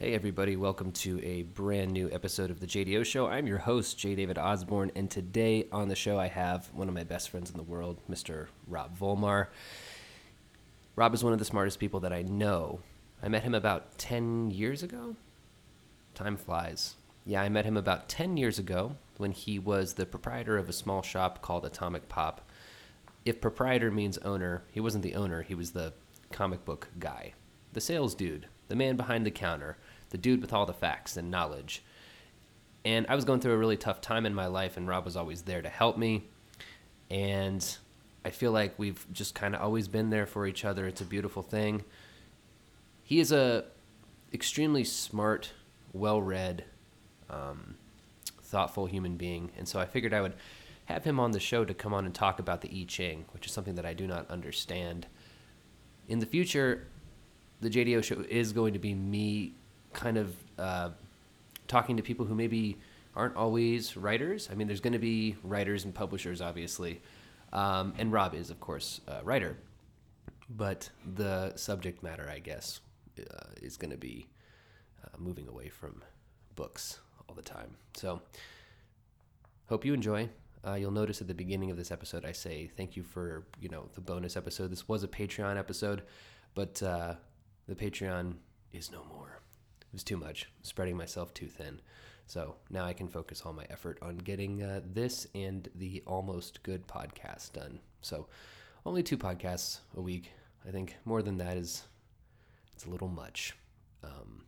Hey, everybody, welcome to a brand new episode of The JDO Show. I'm your host, J. David Osborne, and today on the show I have one of my best friends in the world, Mr. Rob Vollmar. Rob is one of the smartest people that I know. I met him about 10 years ago. Time flies. Yeah, I met him about 10 years ago when he was the proprietor of a small shop called Atomic Pop. If proprietor means owner, he wasn't the owner, he was the comic book guy, the sales dude, the man behind the counter, the dude with all the facts and knowledge. And I was going through a really tough time in my life, and Rob was always there to help me. And I feel like we've just kind of always been there for each other. It's a beautiful thing. He is a extremely smart, well-read, um, thoughtful human being, and so I figured I would have him on the show to come on and talk about the I Ching, which is something that I do not understand. In the future, the JDO show is going to be me kind of uh, talking to people who maybe aren't always writers. I mean, there's going to be writers and publishers, obviously, um, and Rob is, of course, a writer. But the subject matter, I guess, uh, is going to be uh, moving away from books all the time. So, hope you enjoy. Uh, you'll notice at the beginning of this episode, I say thank you for you know the bonus episode. This was a Patreon episode, but uh, the Patreon is no more. It was too much, spreading myself too thin. So now I can focus all my effort on getting uh, this and the almost good podcast done. So only two podcasts a week. I think more than that is it's a little much. Um,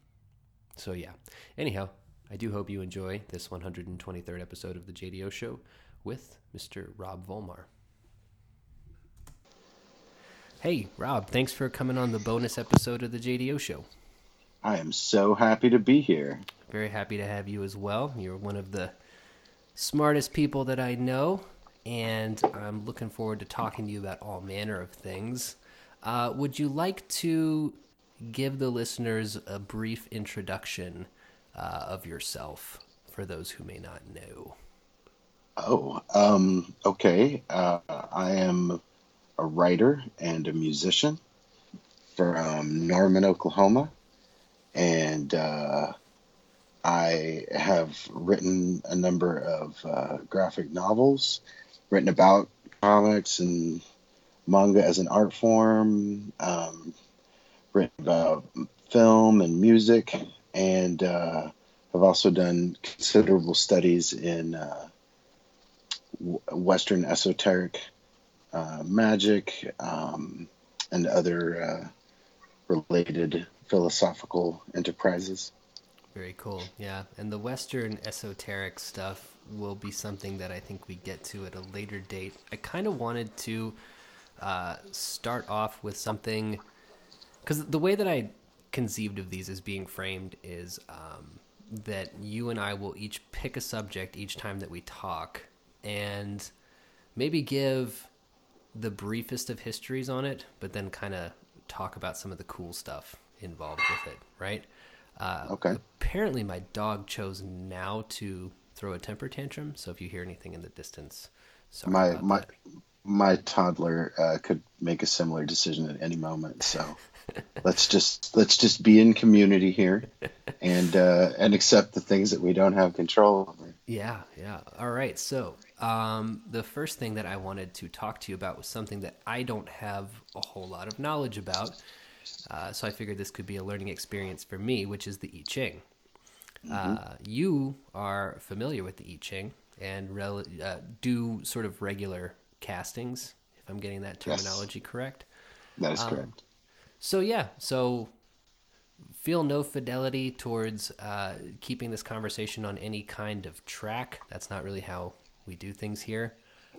so yeah. Anyhow, I do hope you enjoy this 123rd episode of the JDO Show with Mr. Rob Vollmar. Hey, Rob, thanks for coming on the bonus episode of the JDO Show. I am so happy to be here. Very happy to have you as well. You're one of the smartest people that I know, and I'm looking forward to talking to you about all manner of things. Uh, would you like to give the listeners a brief introduction uh, of yourself for those who may not know? Oh, um, okay. Uh, I am a writer and a musician from Norman, Oklahoma. And uh, I have written a number of uh, graphic novels, written about comics and manga as an art form, um, written about film and music, and uh, have also done considerable studies in uh, Western esoteric uh, magic um, and other uh, related philosophical enterprises. Very cool. Yeah. And the Western esoteric stuff will be something that I think we get to at a later date. I kind of wanted to uh, start off with something because the way that I conceived of these as being framed is um, that you and I will each pick a subject each time that we talk and maybe give the briefest of histories on it, but then kind of talk about some of the cool stuff involved with it, right? Uh, okay. Apparently, my dog chose now to throw a temper tantrum. So if you hear anything in the distance, sorry. My my that. my toddler uh, could make a similar decision at any moment. So let's just let's just be in community here, and uh, and accept the things that we don't have control over. Yeah, yeah. All right. So um, the first thing that I wanted to talk to you about was something that I don't have a whole lot of knowledge about. Uh, so I figured this could be a learning experience for me, which is the I Ching. Mm-hmm. Uh, you are familiar with the I Ching and rel- uh, do sort of regular castings, if I'm getting that terminology yes. correct. That is um, correct. So yeah, so feel no fidelity towards uh, keeping this conversation on any kind of track. That's not really how we do things here.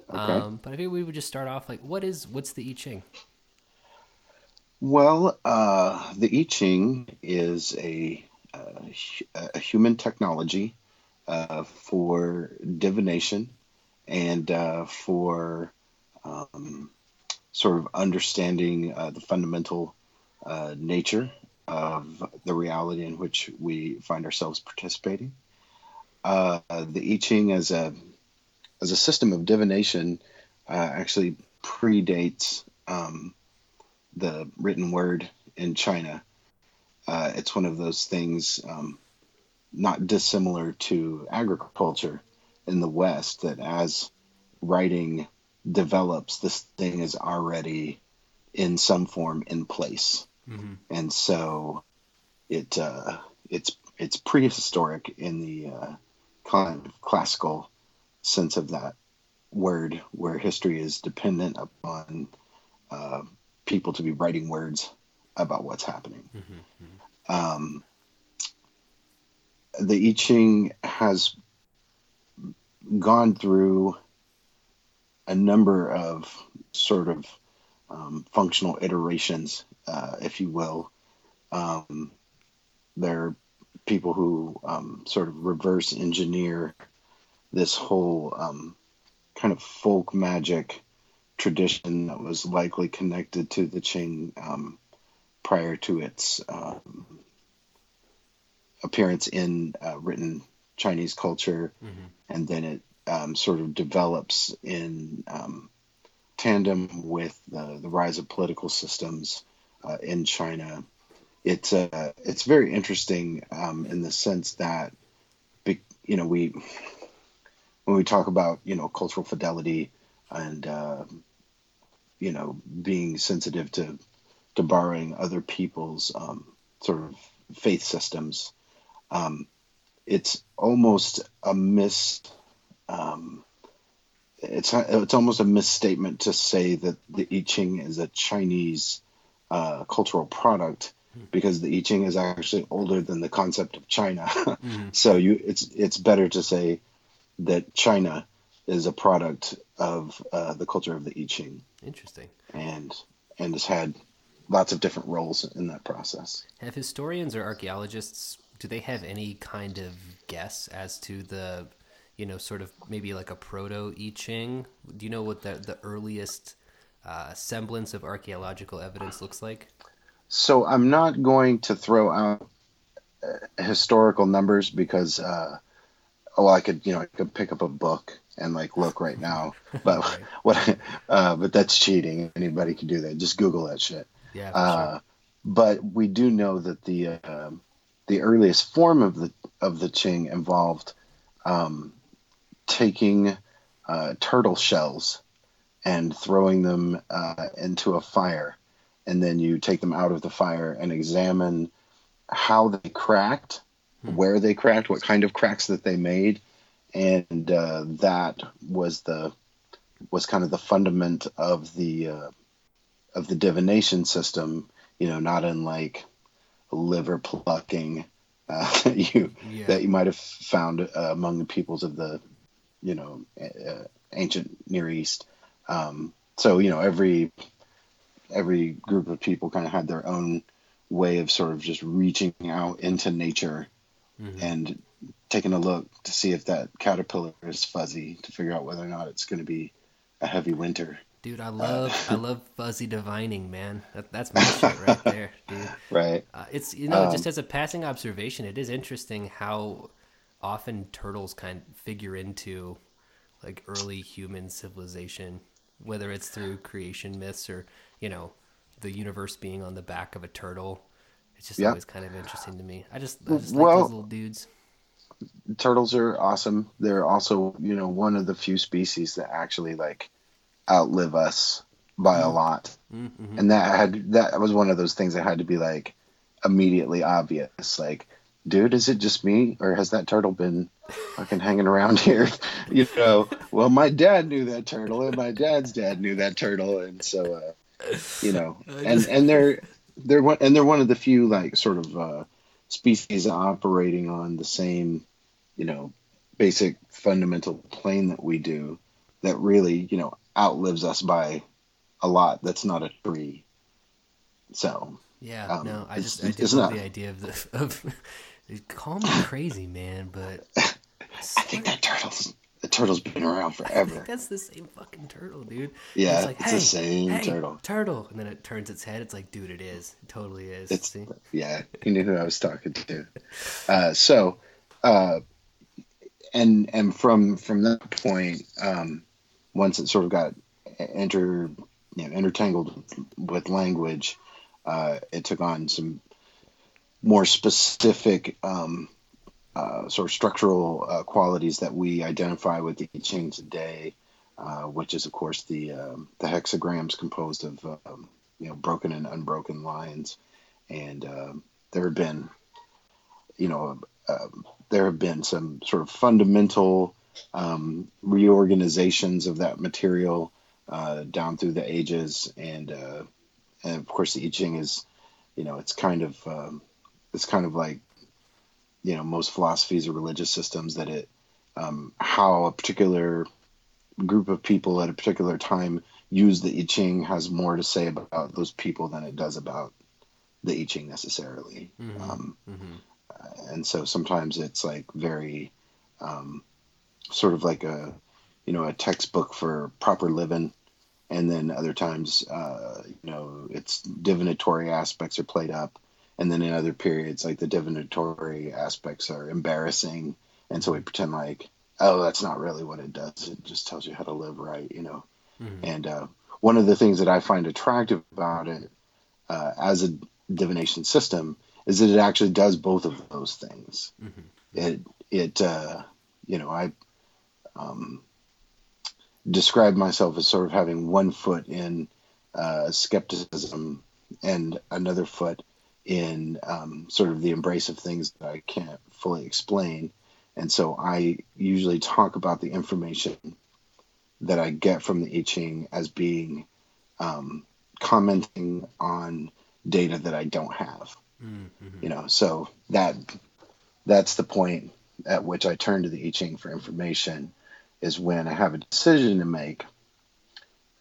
Okay. Um, but I think we would just start off like, what is what's the I Ching? Well, uh, the I Ching is a, uh, a human technology uh, for divination and uh, for um, sort of understanding uh, the fundamental uh, nature of the reality in which we find ourselves participating. Uh, the I Ching as a as a system of divination uh, actually predates um, the written word in China, uh, it's one of those things um, not dissimilar to agriculture in the West that as writing develops, this thing is already in some form in place, Mm-hmm. and so it uh, it's it's prehistoric in the uh, kind of classical sense of that word, where history is dependent upon uh, people to be writing words about what's happening. Um, the I Ching has gone through a number of sort of um, functional iterations, uh, if you will. Um, there are people who um, sort of reverse engineer this whole um, kind of folk magic tradition that was likely connected to the Ching um, prior to its um, appearance in uh, written Chinese culture, and then it um, sort of develops in um, tandem with the, the rise of political systems uh, in China. It's uh, it's very interesting um, in the sense that, be, you know, we when we talk about you know cultural fidelity and uh, you know being sensitive to to borrowing other people's um, sort of faith systems, um, it's almost a miss. Um, it's it's almost a misstatement to say that the I Ching is a Chinese uh, cultural product because the I Ching is actually older than the concept of China. so you it's it's better to say that China is a product of uh, the culture of the I Ching Interesting. and and has had lots of different roles in that process. Have historians or archaeologists do they have any kind of guess as to the, you know, sort of maybe like a proto I Ching? Do you know what the the earliest uh, semblance of archaeological evidence looks like? So I'm not going to throw out uh, historical numbers because, uh, oh, I could, you know, I could pick up a book and like look right now, but Right. what, uh, but that's cheating. Anybody can do that. Just Google that shit. Yeah, Uh, sure. but we do know that the uh, the earliest form of the of the Ching involved um, taking uh, turtle shells and throwing them uh, into a fire, and then you take them out of the fire and examine how they cracked, where they cracked, what kind of cracks that they made, and uh, that was the was kind of the fundament of the uh, of the divination system. You know, not unlike liver plucking uh, that you Yeah. that you might have found uh, among the peoples of the you know uh, ancient Near East. Um, so you know every every group of people kind of had their own way of sort of just reaching out into nature Mhm. and taking a look to see if that caterpillar is fuzzy to figure out whether or not it's going to be a heavy winter. Dude, I love I love fuzzy divining, man. That, that's my shit right there, dude. Right. Uh, it's you know Um, just as a passing observation, it is interesting how often turtles kind of figure into like early human civilization, whether it's through creation myths or you know the universe being on the back of a turtle. It's just Yeah. always kind of interesting to me. I just I just like Well- those little dudes. turtles are awesome. They're also, you know, one of the few species that actually like outlive us by a lot. Mm-hmm. And that had that was one of those things that had to be like immediately obvious. Like, dude, is it just me or has that turtle been fucking hanging around here? you know, well, my dad knew that turtle and my dad's dad knew that turtle and so uh you know, and and they're they're one and they're one of the few like sort of uh species operating on the same, you know, basic fundamental plane that we do that really, you know, outlives us by a lot that's not a tree. So, Yeah, um, no, I just I just love not- the idea of the of. Call me crazy, man, but I think that turtle's the turtle's been around forever. That's the same fucking turtle, dude. Yeah, it's, like, it's hey, the same hey, turtle." Turtle, and then it turns its head. It's like, dude, it is. It totally is. It's See? yeah, you knew who I was talking to. Uh, so, uh, and and from from that point, um, once it sort of got enter you know intertangled with, with language, uh, it took on some more specific um, uh, sort of structural uh, qualities that we identify with the I Ching today, uh, which is of course the um, the hexagrams composed of um, you know broken and unbroken lines, and um, there have been you know um, there have been some sort of fundamental um, reorganizations of that material uh, down through the ages, and uh, and of course the I Ching is, you know, it's kind of it's kind of like, you know, most philosophies or religious systems that it um, how a particular group of people at a particular time use the I Ching has more to say about those people than it does about the I Ching necessarily. Mm-hmm. Um, mm-hmm. And so sometimes it's like very um, sort of like a you know a textbook for proper living and then other times uh, you know its divinatory aspects are played up and then in other periods like the divinatory aspects are embarrassing and so we pretend like oh that's not really what it does it just tells you how to live right you know mm-hmm. and uh, one of the things that i find attractive about it uh, as a divination system is that it actually does both of those things mm-hmm. it it uh, you know i um, describe myself as sort of having one foot in uh, skepticism and another foot in um, sort of the embrace of things that I can't fully explain. And so I usually talk about the information that I get from the I Ching as being um, commenting on data that I don't have. Mm-hmm. You know, so that that's the point at which I turn to the I Ching for information is when I have a decision to make,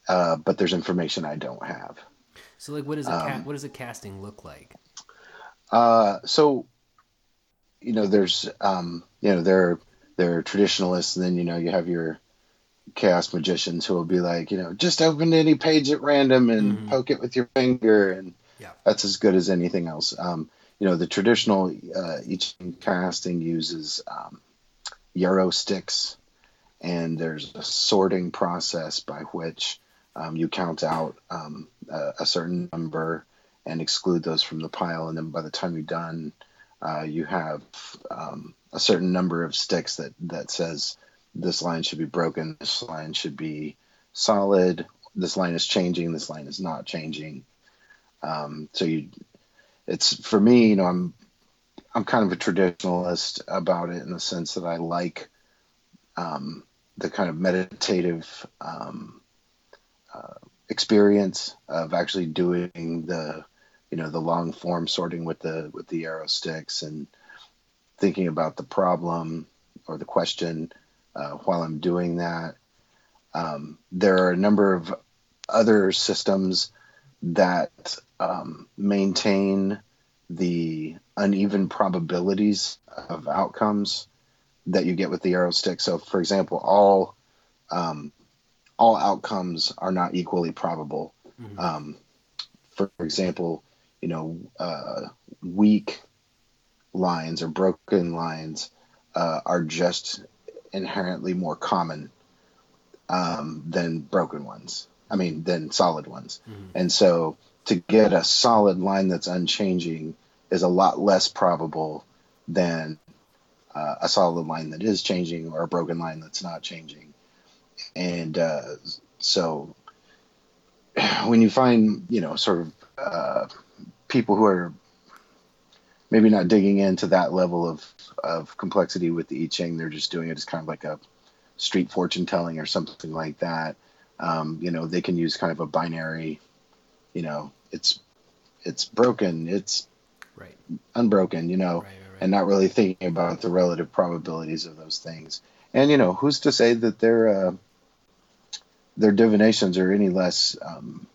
uh, but there's information I don't have. So, like, what does a um, what does a casting look like? Uh, so, you know, there's um, you know there there are traditionalists, and then you know you have your chaos magicians who will be like, you know, just open any page at random and mm-hmm. poke it with your finger, and yeah. that's as good as anything else. Um, you know, the traditional uh, each casting uses um, yarrow sticks and there's a sorting process by which um, you count out um, a, a, certain number and exclude those from the pile. And then by the time you're done, uh, you have um, a certain number of sticks that, that says this line should be broken, this line should be solid, this line is changing, this line is not changing. Um, so you, it's for me, you know, I'm I'm kind of a traditionalist about it in the sense that I like um, the kind of meditative um, uh, experience of actually doing the you know the long form sorting with the with the yarrow sticks and thinking about the problem or the question uh, while I'm doing that. Um, there are a number of other systems that um, maintain the uneven probabilities of outcomes that you get with the yarrow stick. So, for example, all um, all outcomes are not equally probable. Mm-hmm. Um, for example, you know, uh, weak lines or broken lines uh, are just inherently more common um, than broken ones. I mean, than solid ones. Mm-hmm. And so, to get a solid line that's unchanging is a lot less probable than uh, a solid line that is changing or a broken line that's not changing. And uh, so when you find, you know, sort of uh, people who are maybe not digging into that level of, of complexity with the I Ching, they're just doing it as kind of like a street fortune telling or something like that. Um, you know, they can use kind of a binary, you know, it's it's broken, it's right. unbroken, you know. Right, and not really thinking about the relative probabilities of those things. And you know, who's to say that their uh, their divinations are any less um,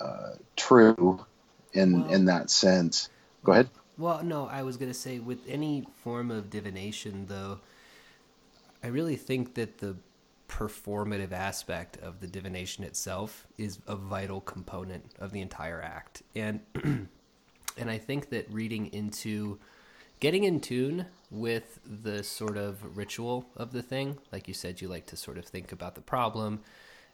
uh, true in in that sense? Go ahead. Well, no, I was going to say with any form of divination, though, I really think that the performative aspect of the divination itself is a vital component of the entire act, and and I think that reading into getting in tune with the sort of ritual of the thing like you said you like to sort of think about the problem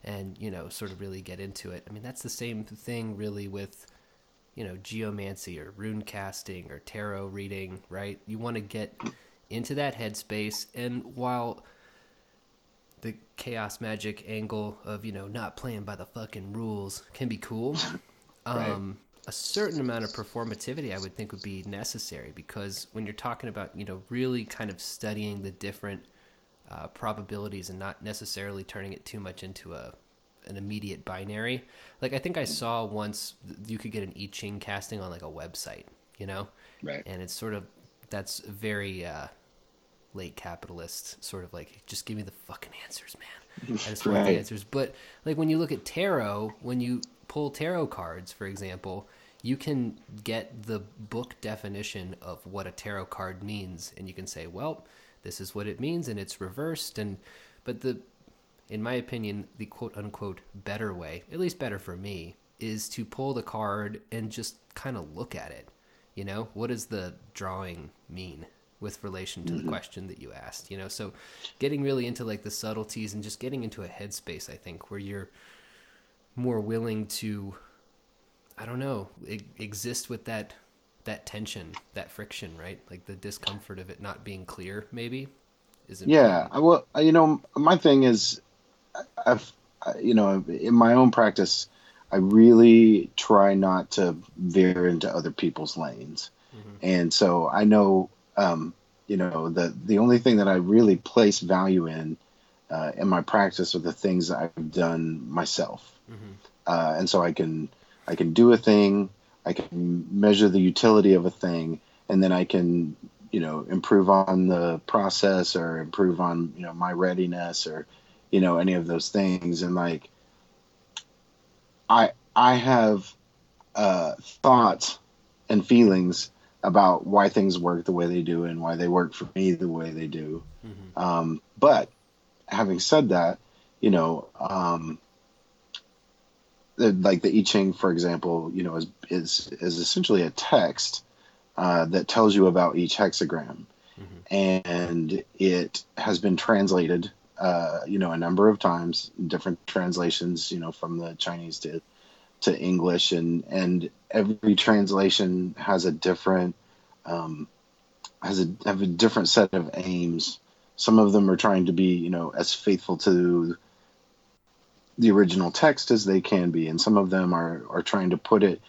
and you know sort of really get into it i mean that's the same thing really with you know, geomancy or rune casting or tarot reading, right? You want to get into that headspace. And while the chaos magic angle of, you know, not playing by the fucking rules can be cool, Right. um, a certain amount of performativity I would think would be necessary because when you're talking about, you know, really kind of studying the different uh, probabilities and not necessarily turning it too much into a an immediate binary. Like I think I saw once you could get an I Ching casting on like a website, you know, Right. and it's sort of that's very uh, late capitalist, sort of like just give me the fucking answers, man. I just want the answers. But like when you look at tarot, when you pull tarot cards, for example, you can get the book definition of what a tarot card means, and you can say, well, this is what it means, and it's reversed, and but the in my opinion, the quote unquote better way, at least better for me, is to pull the card and just kind of look at it. You know, what does the drawing mean with relation to the mm-hmm. question that you asked? You know, so getting really into like the subtleties and just getting into a headspace, I think, where you're more willing to, I don't know, e- exist with that that tension, that friction, right? Like the discomfort of it not being clear, maybe. Is it? Yeah. I- Well, you know, my thing is, I've, you know, in my own practice, I really try not to veer into other people's lanes. And so I know, um, you know, the the only thing that I really place value in uh, in my practice are the things that I've done myself. Uh, and so I can I can do a thing, I can measure the utility of a thing, and then I can you know improve on the process or improve on you know my readiness or you know any of those things. And like I I have uh, thoughts and feelings about why things work the way they do and why they work for me the way they do. Um, but having said that, you know, um, the, like the I Ching, for example, you know, is is is essentially a text uh, that tells you about each hexagram, and it has been translated, uh, you know, a number of times, different translations, you know, from the Chinese to to English, and and every translation has a different um, has a have a different set of aims. Some of them are trying to be, you know, as faithful to the original text as they can be, and some of them are are trying to put it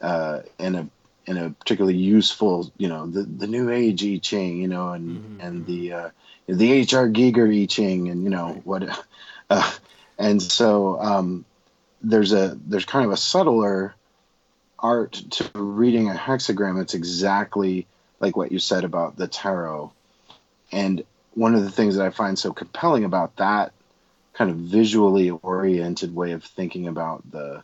uh, in a in a particularly useful, you know, the the New Age I Ching, you know, and and the uh, the H.R. Giger I Ching, and you know what, uh, and so um, there's a there's kind of a subtler art to reading a hexagram. It's exactly like what you said about the tarot, and one of the things that I find so compelling about that kind of visually oriented way of thinking about the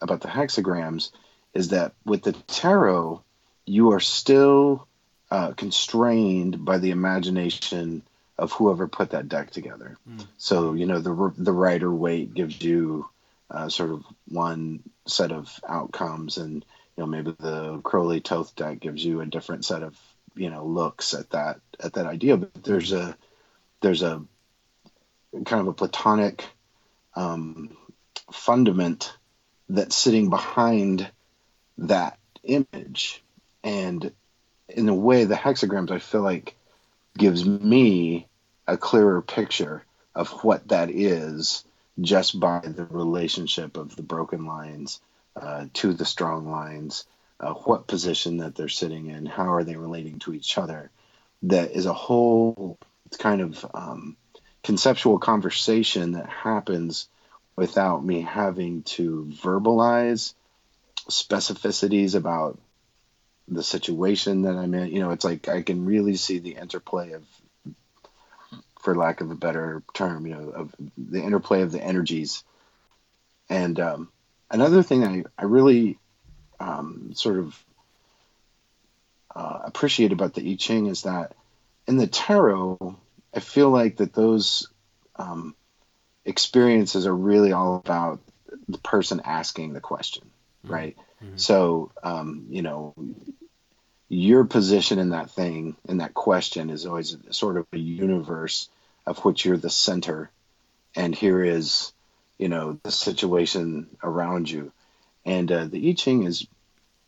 about the hexagrams is that with the tarot you are still uh, constrained by the imagination of whoever put that deck together. So you know the the Rider-Waite gives you uh, sort of one set of outcomes, and you know maybe the Crowley Thoth deck gives you a different set of you know looks at that at that idea. But there's a there's a kind of a platonic um, fundament that's sitting behind that image, and in a way, the hexagrams I feel like gives me a clearer picture of what that is just by the relationship of the broken lines uh, to the strong lines, uh, what position that they're sitting in, how are they relating to each other. That is a whole kind of um, conceptual conversation that happens without me having to verbalize specificities about the situation that I'm in. You know, it's like I can really see the interplay of, for lack of a better term, you know, of the interplay of the energies. And um, another thing I, I really um, sort of uh, appreciate about the I Ching is that in the tarot, I feel like that those um, experiences are really all about the person asking the question, right? So, um, you know, your position in that thing, in that question, is always sort of a universe of which you're the center, and here is, you know, the situation around you, and uh, the I Ching is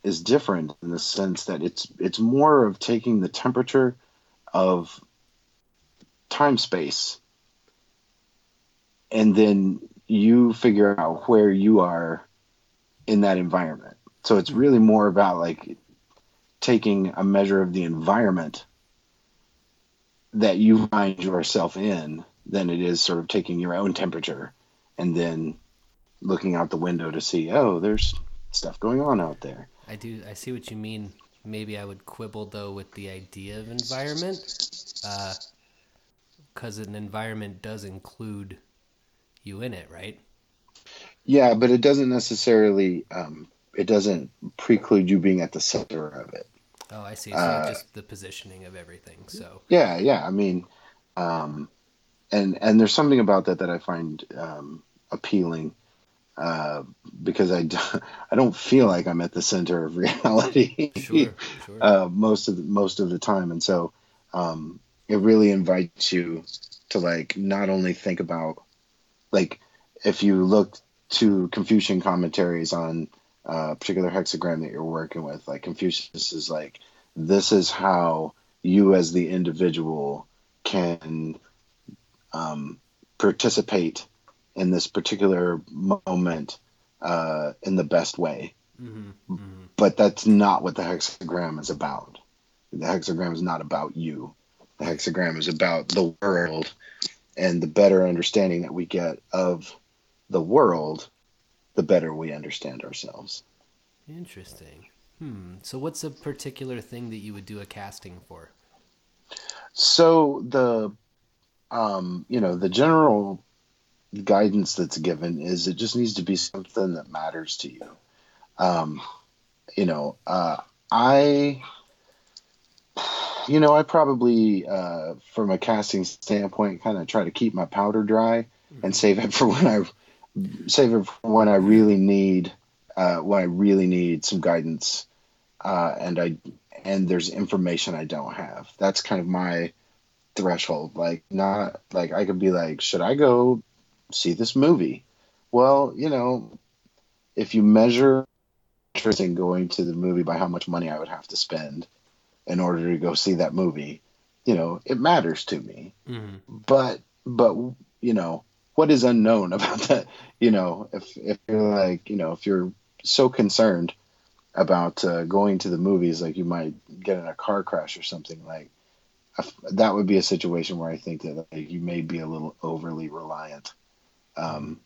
is different in the sense that it's it's more of taking the temperature of time space and then you figure out where you are in that environment. So it's really more about like taking a measure of the environment that you find yourself in than it is sort of taking your own temperature and then looking out the window to see, oh, there's stuff going on out there. I do. I see what you mean. Maybe I would quibble though with the idea of environment, because uh, an environment does include you in it, right? Yeah, but it doesn't necessarily. Um, it doesn't preclude you being at the center of it. Oh, I see. So uh, just the positioning of everything. So yeah, yeah. I mean, um, and and there's something about that that I find um, appealing uh, because I, I don't feel like I'm at the center of reality sure, sure. Uh, most of the, most of the time, and so um, it really invites you to like not only think about like if you look to Confucian commentaries on uh, a particular hexagram that you're working with, like Confucius is like, this is how you as the individual can um, participate in this particular moment uh, in the best way. Mm-hmm. Mm-hmm. But that's not what the hexagram is about. The hexagram is not about you. The hexagram is about the world and the better understanding that we get of the world, the better we understand ourselves. Interesting. Hmm. So, what's a particular thing that you would do a casting for? So the, um, you know, the general guidance that's given is it just needs to be something that matters to you. Um, you know, uh, I, you know, I probably, uh, from a casting standpoint, kind of try to keep my powder dry and save it for when I save it for when I really need, uh, when I really need some guidance, uh, and I and there's information I don't have. That's kind of my threshold. Like not like I could be like, should I go see this movie. Well, you know, if you measure interest in going to the movie by how much money I would have to spend in order to go see that movie, you know, it matters to me. Mm-hmm. But but you know, what is unknown about that? You know, if if you're like, you know, if you're so concerned about uh, going to the movies, like you might get in a car crash or something, like that would be a situation where I think that like, you may be a little overly reliant um,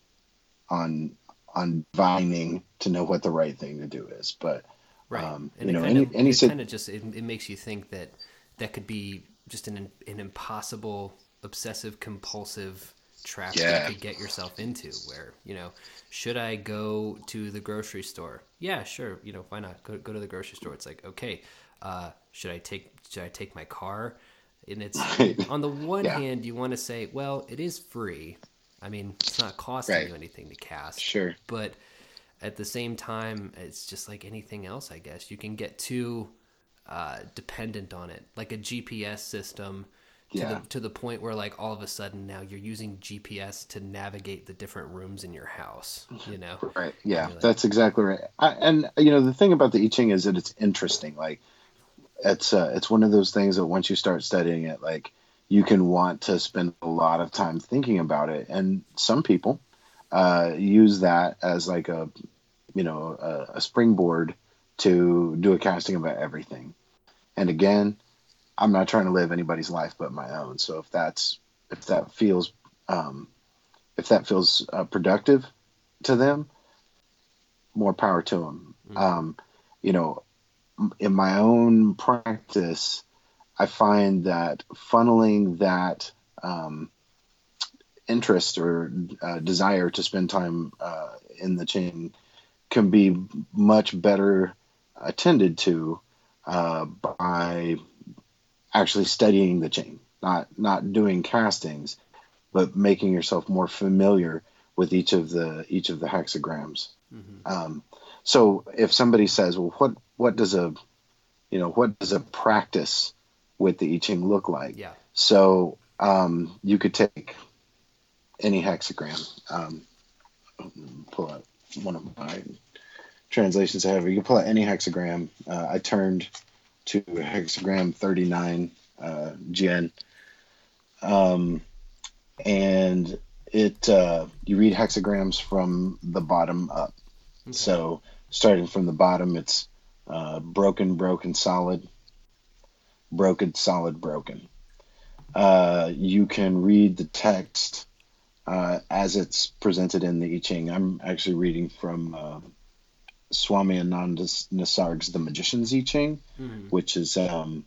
on on vining to know what the right thing to do is. But right, um, and you know, any of, any kind of just it, it, makes you think that that could be just an an impossible obsessive compulsive trap yeah. you could get yourself into where you know should i go to the grocery store yeah sure you know why not go, go to the grocery store it's like okay uh, should i take should i take my car and it's on the one yeah. hand you want to say well it is free I mean, it's not costing right. you anything to cast. Sure. But at the same time, it's just like anything else, I guess. You can get too uh, dependent on it, like a GPS system. To, yeah. the, to the point where like all of a sudden now you're using GPS to navigate the different rooms in your house, you know? Right. Yeah, like, that's exactly right. I, and you know the thing about the I Ching is that it's interesting. Like it's uh, it's one of those things that once you start studying it, like you can want to spend a lot of time thinking about it. And some people uh, use that as like a, you know, a, a, springboard to do a casting about everything. And again, I'm not trying to live anybody's life but my own. So if that's if that feels um, if that feels uh, productive to them, more power to them. Mm-hmm. Um, you know, in my own practice, I find that funneling that um, interest or uh, desire to spend time uh, in the Ching can be much better attended to uh, by actually studying the Ching, not not doing castings, but making yourself more familiar with each of the each of the hexagrams. Mm-hmm. Um, so if somebody says, "Well, what what does a you know what does a practice with the I Ching look like. Yeah. So um, you could take any hexagram, um, pull out one of my translations I have. You can pull out any hexagram. Uh, I turned to hexagram 39 uh, Jian. Um, and it uh, you read hexagrams from the bottom up. Okay. So starting from the bottom, it's uh, broken, broken, solid, broken, solid, broken. Uh, you can read the text uh, as it's presented in the I Ching. I'm actually reading from uh, Swami Ananda Nisarg's The Magician's I Ching, mm-hmm. which is um,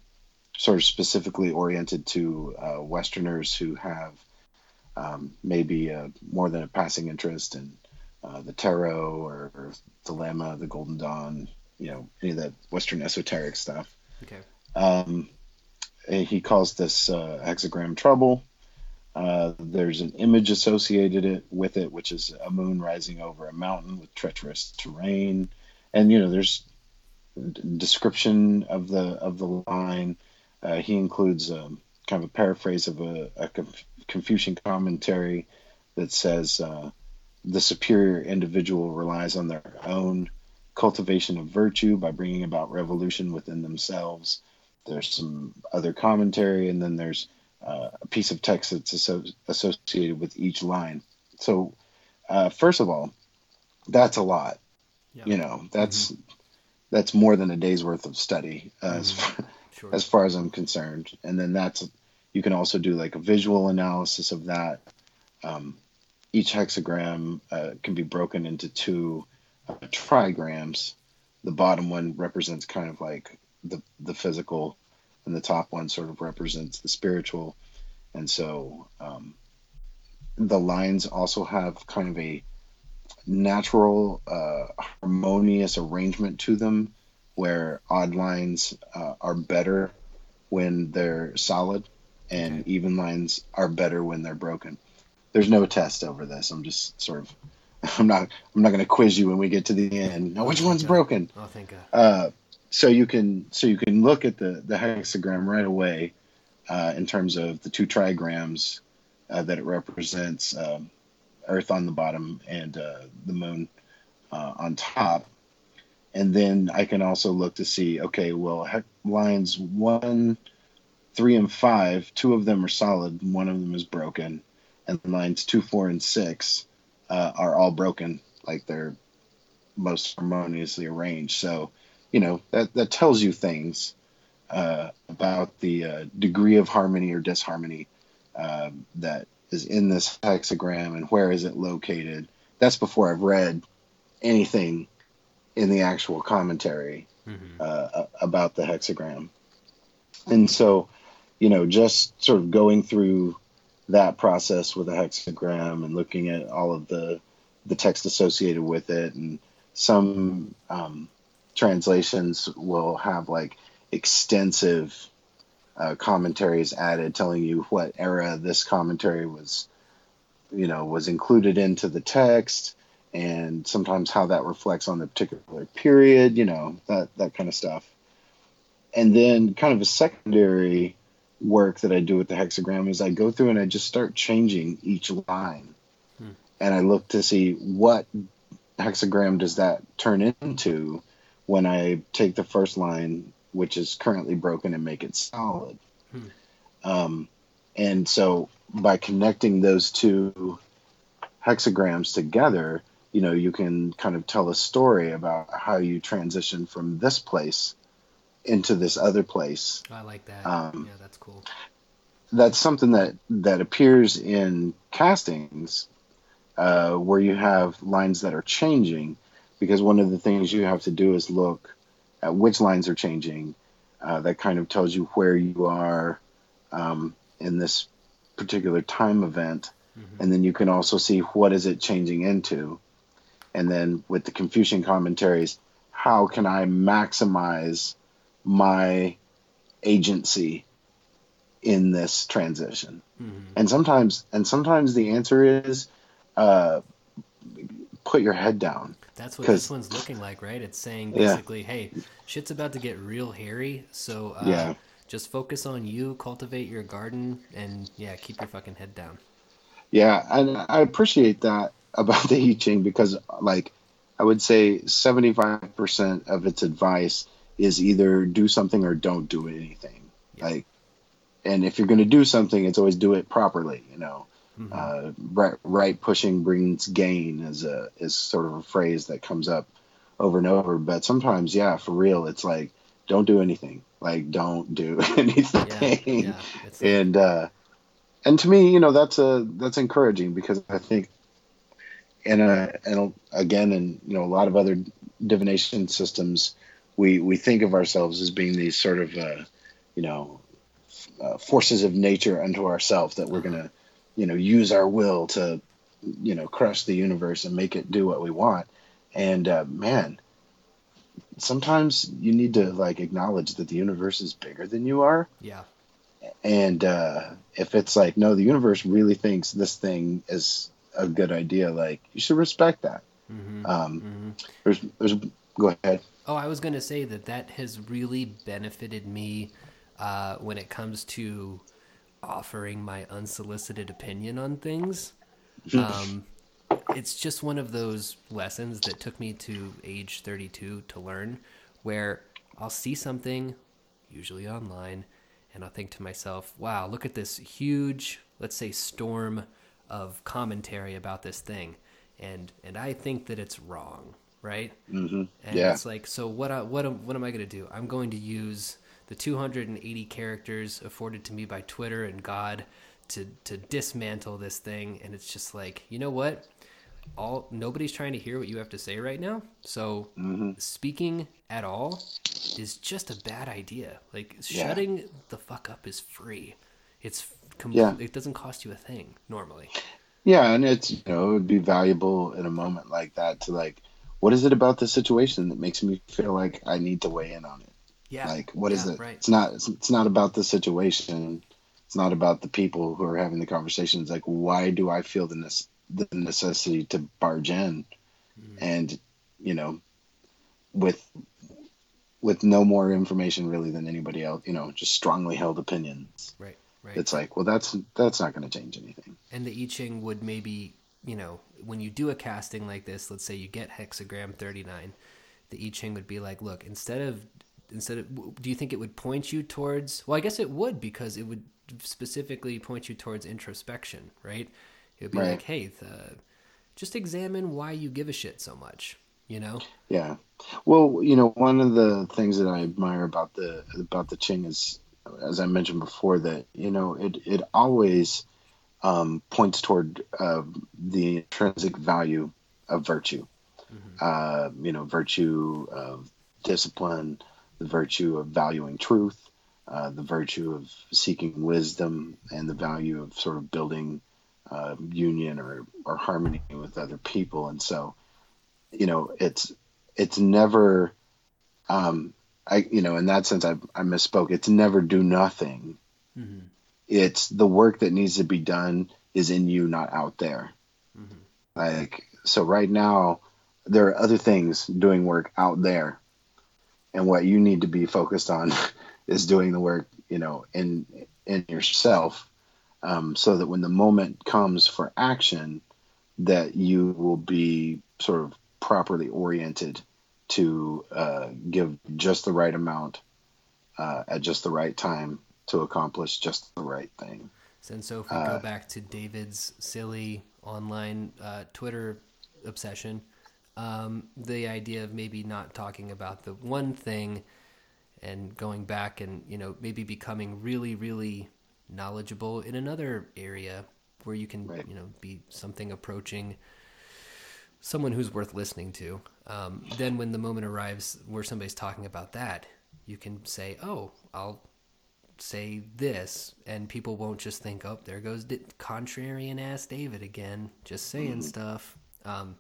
sort of specifically oriented to uh, Westerners who have um, maybe uh, more than a passing interest in uh, the tarot or, or Thelema, the Golden Dawn, you know, any of that Western esoteric stuff. Okay. Um, he calls this uh, hexagram trouble. Uh, there's an image associated it, with it, which is a moon rising over a mountain with treacherous terrain, and you know there's description of the of the line. Uh, he includes um, kind of a paraphrase of a, a Confucian commentary that says uh, the superior individual relies on their own cultivation of virtue by bringing about revolution within themselves. There's some other commentary, and then there's uh, a piece of text that's asso- associated with each line. So, uh, first of all, that's a lot. Yeah. You know, that's mm-hmm. that's more than a day's worth of study uh, mm-hmm. as, far, sure. as far as I'm concerned. And then that's you can also do like a visual analysis of that. Um, each hexagram uh, can be broken into two uh, trigrams. The bottom one represents kind of like the the physical, and the top one sort of represents the spiritual. And so um, the lines also have kind of a natural, uh, harmonious arrangement to them, where odd lines uh, are better when they're solid, and okay. even lines are better when they're broken. There's no test over this. I'm just sort of I'm not I'm not going to quiz you when we get to the end. Now, which one's broken? Oh, thank God. Uh, so you can so you can look at the the hexagram right away uh, in terms of the two trigrams uh, that it represents um, Earth on the bottom and uh, the Moon uh, on top, and then I can also look to see okay, well, lines one, three, and five, two of them are solid, one of them is broken, and lines two, four, and six uh, are all broken, like they're most harmoniously arranged. So, you know, that, that tells you things uh, about the uh, degree of harmony or disharmony uh, that is in this hexagram and where is it located. That's before I've read anything in the actual commentary mm-hmm. Uh, about the hexagram. And so, you know, just sort of going through that process with a hexagram and looking at all of the the text associated with it and some um, translations will have like extensive uh, commentaries added telling you what era this commentary was you know was included into the text and sometimes how that reflects on the particular period you know that that kind of stuff and then kind of a secondary work that I do with the hexagram is I go through and I just start changing each line. Hmm. And I look to see what hexagram does that turn into when I take the first line, which is currently broken, and make it solid. Hmm. Um, and so by connecting those two hexagrams together, you know, you can kind of tell a story about how you transition from this place into this other place. I like that. Um, yeah, that's cool. That's something that that appears in castings uh, where you have lines that are changing, because one of the things you have to do is look at which lines are changing. Uh, that kind of tells you where you are um, in this particular time event, mm-hmm. and then you can also see what is it changing into, and then with the Confucian commentaries, how can I maximize my agency in this transition? Mm-hmm. And sometimes, and sometimes the answer is, uh, put your head down. That's what this one's looking like, right? It's saying basically, yeah. hey, shit's about to get real hairy, so uh, yeah. just focus on you, cultivate your garden, and yeah, keep your fucking head down. Yeah, and I appreciate that about the I Ching because, like, I would say 75% of its advice is either do something or don't do anything. Yeah. Like, and if you're going to do something, it's always do it properly. You know, mm-hmm. uh, right, right pushing brings gain is a is sort of a phrase that comes up over and over. But sometimes, yeah, for real, it's like don't do anything. Like, don't do anything. Yeah, yeah, and uh, and to me, you know, that's a that's encouraging because I think, and and again, and you know, a lot of other divination systems, we we think of ourselves as being these sort of, uh, you know, uh, forces of nature unto ourselves that we're uh-huh. gonna, you know, use our will to, you know, crush the universe and make it do what we want. And uh, man, sometimes you need to like acknowledge that the universe is bigger than you are. Yeah and uh, if it's like no the universe really thinks this thing is a good idea like you should respect that mm-hmm. Um, mm-hmm. There's, there's go ahead oh i was going to say that that has really benefited me uh, when it comes to offering my unsolicited opinion on things um, it's just one of those lessons that took me to age 32 to learn where i'll see something usually online and I'll think to myself, wow, look at this huge, let's say, storm of commentary about this thing, and and I think that it's wrong, right? Mm-hmm. And yeah. it's like, so what? I, what? am, What am I going to do? I'm going to use the 280 characters afforded to me by Twitter and God to to dismantle this thing, and it's just like, you know what? all nobody's trying to hear what you have to say right now. So mm-hmm. speaking at all is just a bad idea. Like yeah. shutting the fuck up is free. It's com- yeah. it doesn't cost you a thing normally. Yeah, and it's you know it would be valuable in a moment like that to like what is it about the situation that makes me feel like I need to weigh in on it? Yeah. Like what yeah, is it? Right. It's not it's, it's not about the situation. It's not about the people who are having the conversations. Like why do I feel the the necessity to barge in mm. and you know with with no more information really than anybody else you know just strongly held opinions right right it's like well that's that's not going to change anything and the i ching would maybe you know when you do a casting like this let's say you get hexagram 39 the i ching would be like look instead of instead of do you think it would point you towards well i guess it would because it would specifically point you towards introspection right it would be right. like, hey, the, just examine why you give a shit so much. You know? Yeah. Well, you know, one of the things that I admire about the about the Ching is, as I mentioned before, that you know it it always um, points toward uh, the intrinsic value of virtue. Mm-hmm. Uh, you know, virtue of discipline, the virtue of valuing truth, uh, the virtue of seeking wisdom, and the value of sort of building uh, union or, or harmony with other people. And so, you know, it's, it's never, um, I, you know, in that sense, I, I misspoke. It's never do nothing. Mm-hmm. It's the work that needs to be done is in you, not out there. Mm-hmm. Like, so right now, there are other things doing work out there. And what you need to be focused on is doing the work, you know, in, in yourself um, so that when the moment comes for action, that you will be sort of properly oriented to uh, give just the right amount uh, at just the right time to accomplish just the right thing. And so, if we uh, go back to David's silly online uh, Twitter obsession, um, the idea of maybe not talking about the one thing and going back and you know maybe becoming really, really knowledgeable in another area where you can right. you know be something approaching someone who's worth listening to um, then when the moment arrives where somebody's talking about that you can say oh i'll say this and people won't just think oh there goes the contrarian ass david again just saying mm. stuff um,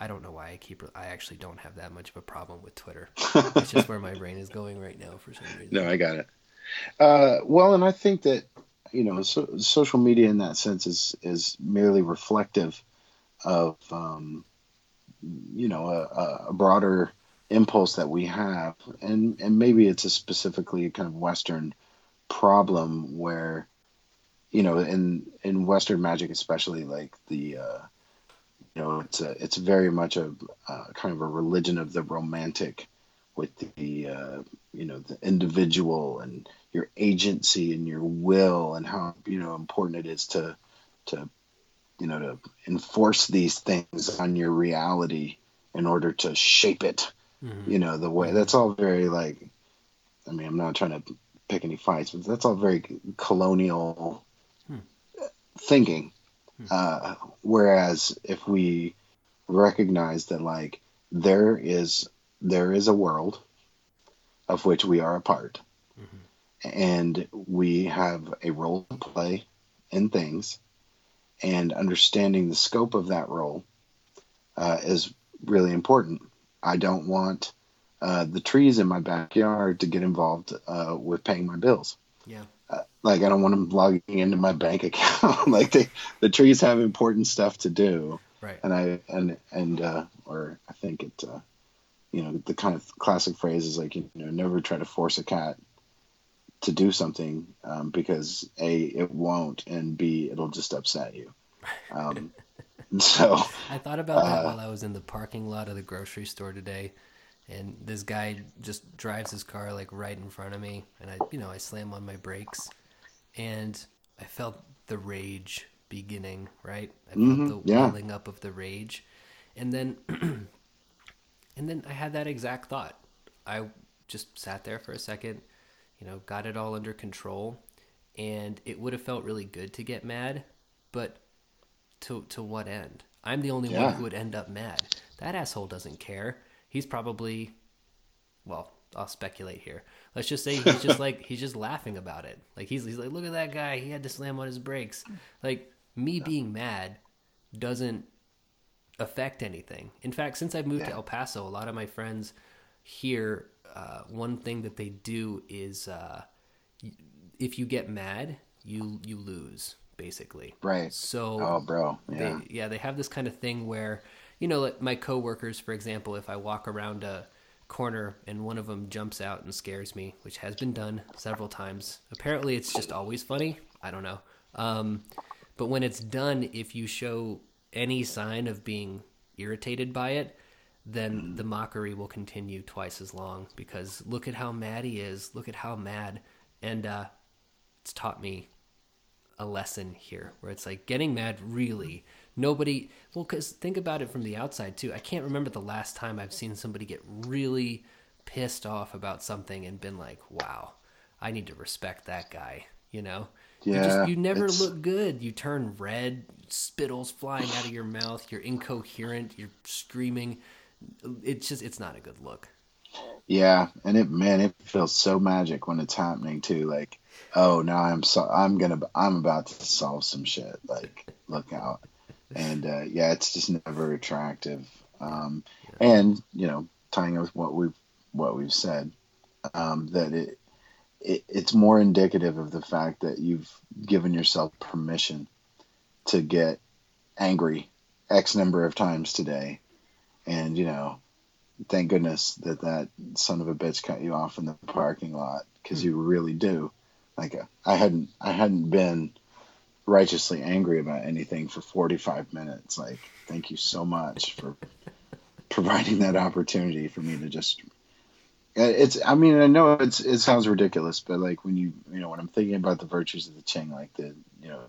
I don't know why I keep. I actually don't have that much of a problem with Twitter. it's just where my brain is going right now for some reason. No, I got it. Uh, well, and I think that you know, so, social media in that sense is is merely reflective of um, you know a, a, broader impulse that we have, and and maybe it's a specifically kind of Western problem where you know in in Western magic especially like the uh, know, it's a, it's very much a uh, kind of a religion of the romantic, with the uh, you know the individual and your agency and your will and how you know important it is to to you know to enforce these things on your reality in order to shape it mm-hmm. you know the way that's all very like i mean i'm not trying to pick any fights but that's all very colonial hmm. thinking. Uh, whereas if we recognize that like there is there is a world of which we are a part mm-hmm. and we have a role to play in things and understanding the scope of that role uh, is really important. I don't want uh, the trees in my backyard to get involved uh, with paying my bills. Yeah. Like I don't want them logging into my bank account. like they, the trees have important stuff to do. Right. And I and and uh, or I think it, uh, you know, the kind of classic phrase is like you know never try to force a cat to do something um, because a it won't and b it'll just upset you. Um, so I thought about that uh, while I was in the parking lot of the grocery store today, and this guy just drives his car like right in front of me, and I you know I slam on my brakes, and I felt the rage beginning. Right, I felt mm-hmm, the yeah. welling up of the rage, and then and then I had that exact thought. I just sat there for a second you know, got it all under control. And it would have felt really good to get mad, but to to what end? I'm the only yeah. one who would end up mad. That asshole doesn't care. He's probably, well, I'll speculate here. Let's just say he's just like he's just laughing about it. Like he's he's like, look at that guy. He had to slam on his brakes. Like me being mad doesn't affect anything. In fact, since I've moved yeah. to El Paso, a lot of my friends here uh, one thing that they do is uh, if you get mad, you you lose basically. Right. So oh, bro, yeah, they, yeah, they have this kind of thing where you know, like my coworkers, for example, if I walk around a corner and one of them jumps out and scares me, which has been done several times. Apparently, it's just always funny. I don't know. Um, but when it's done, if you show any sign of being irritated by it, then the mockery will continue twice as long because look at how mad he is. Look at how mad. And uh, it's taught me a lesson here where it's like getting mad really nobody well because think about it from the outside too i can't remember the last time i've seen somebody get really pissed off about something and been like wow i need to respect that guy you know yeah, you just you never it's... look good you turn red spittles flying out of your mouth you're incoherent you're screaming it's just it's not a good look. Yeah, and it man, it feels so magic when it's happening too. Like, oh, now I'm so I'm gonna I'm about to solve some shit. Like, look out. And uh, yeah, it's just never attractive. Um, yeah. And you know, tying up with what we've what we've said, um, that it, it it's more indicative of the fact that you've given yourself permission to get angry x number of times today and you know thank goodness that that son of a bitch cut you off in the parking lot because you really do like i hadn't i hadn't been righteously angry about anything for 45 minutes. Like thank you so much for providing that opportunity for me to just it's i mean i know it's it sounds ridiculous but like when you you know when i'm thinking about the virtues of the ching like the you know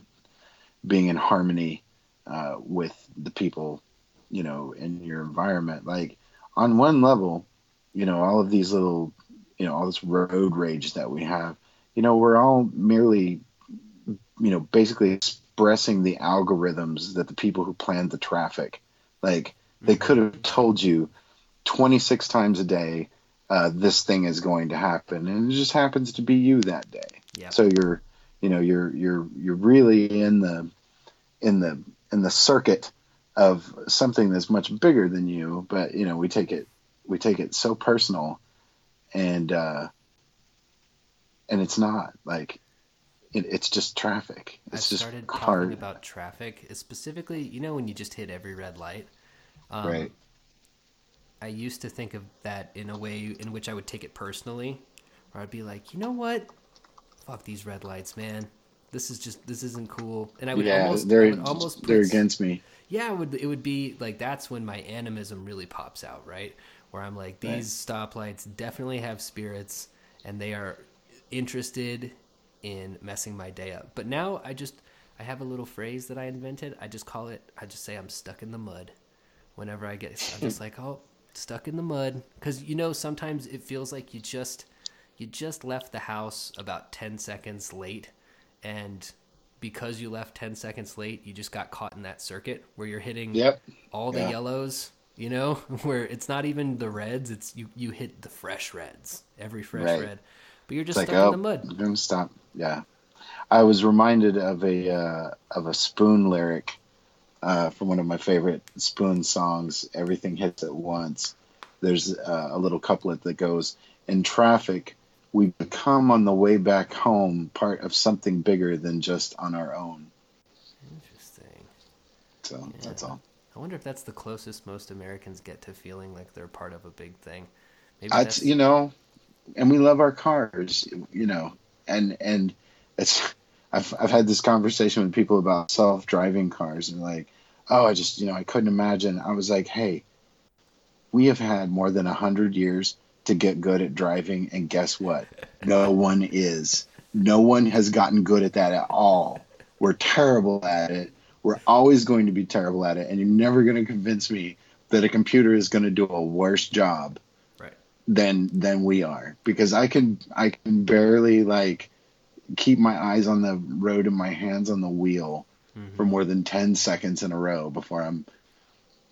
being in harmony uh, with the people you know in your environment like on one level you know all of these little you know all this road rage that we have you know we're all merely you know basically expressing the algorithms that the people who planned the traffic like they mm-hmm. could have told you 26 times a day uh, this thing is going to happen and it just happens to be you that day yep. so you're you know you're you're you're really in the in the in the circuit of something that's much bigger than you, but you know, we take it we take it so personal and uh and it's not like it, it's just traffic. It's I started just talking about traffic, specifically, you know, when you just hit every red light. Um, right. I used to think of that in a way in which I would take it personally, where I'd be like, you know what? Fuck these red lights, man. this is just this isn't cool. And I would yeah, almost, they're would almost they're put- against me. yeah, it would it would be like that's when my animism really pops out, right? Where I'm like, Right. these stoplights definitely have spirits, and they are interested in messing my day up. But now I just I have a little phrase that I invented. I just call it. I just say I'm stuck in the mud. Whenever I get, I'm just like, oh, stuck in the mud, because you know sometimes it feels like you just you just left the house about 10 seconds late and because you left 10 seconds late you just got caught in that circuit where you're hitting Yep. all the Yeah. yellows you know where it's not even the reds it's you you hit the fresh reds every fresh Right. red but you're just like, stuck oh, in the mud I'm gonna stop. Yeah, I was reminded of a uh, of a Spoon lyric uh, from one of my favorite Spoon songs. Everything hits at once. There's uh, a little couplet that goes, "In traffic, we become on the way back home part of something bigger than just on our own." interesting So that's all. i wonder if that's the closest most americans get to feeling like they're part of a big thing maybe I, that's you know, and we love our cars, you know, and and it's I've I've had this conversation with people about self driving cars and like, oh, I just you know I couldn't imagine. I was like, hey, we have had more than a hundred years to get good at driving, and guess what? No one is. No one has gotten good at that at all. We're terrible at it. We're always going to be terrible at it, and you're never going to convince me that a computer is going to do a worse job than than we are. Because I can I can barely like keep my eyes on the road and my hands on the wheel Mhm. for more than 10 seconds in a row before I'm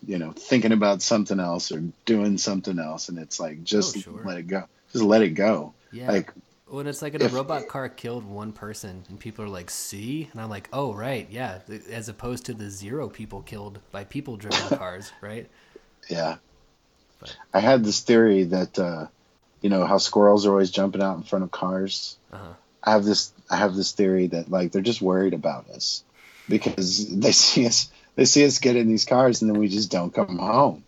you know thinking about something else or doing something else. And it's like just Oh, sure. let it go. Just let it go. Yeah. Like when it's like a robot car killed one person and people are like see? And i'm like oh right. Yeah. As opposed to the zero people killed by people driven cars right? Yeah But- I had this theory that uh you know how squirrels are always jumping out in front of cars. Uh-huh. I have this I have this theory that like they're just worried about us because they see us they see us get in these cars and then we just don't come home.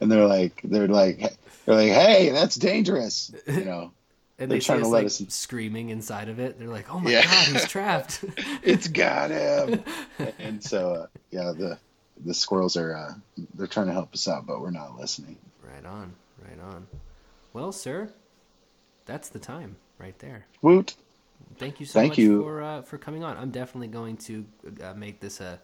And they're like they're like they're like hey that's dangerous you know. And They're they trying to us let like us- screaming inside of it. They're like oh my Yeah. god he's trapped. It's got him. And so uh, yeah the the squirrels are uh, they're trying to help us out but we're not listening right on right on well sir that's the time right there woot thank you so Thank much you. for uh, for coming on. I'm definitely going to uh, make this a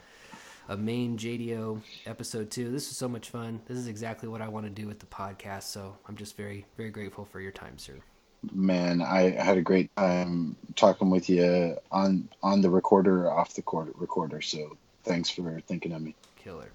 a main JDO episode too. This was so much fun. This is exactly what I want to do with the podcast. So I'm just very very grateful for your time, sir. man I had a great time talking with you on on the recorder off the recorder recorder so thanks for thinking of me Killer.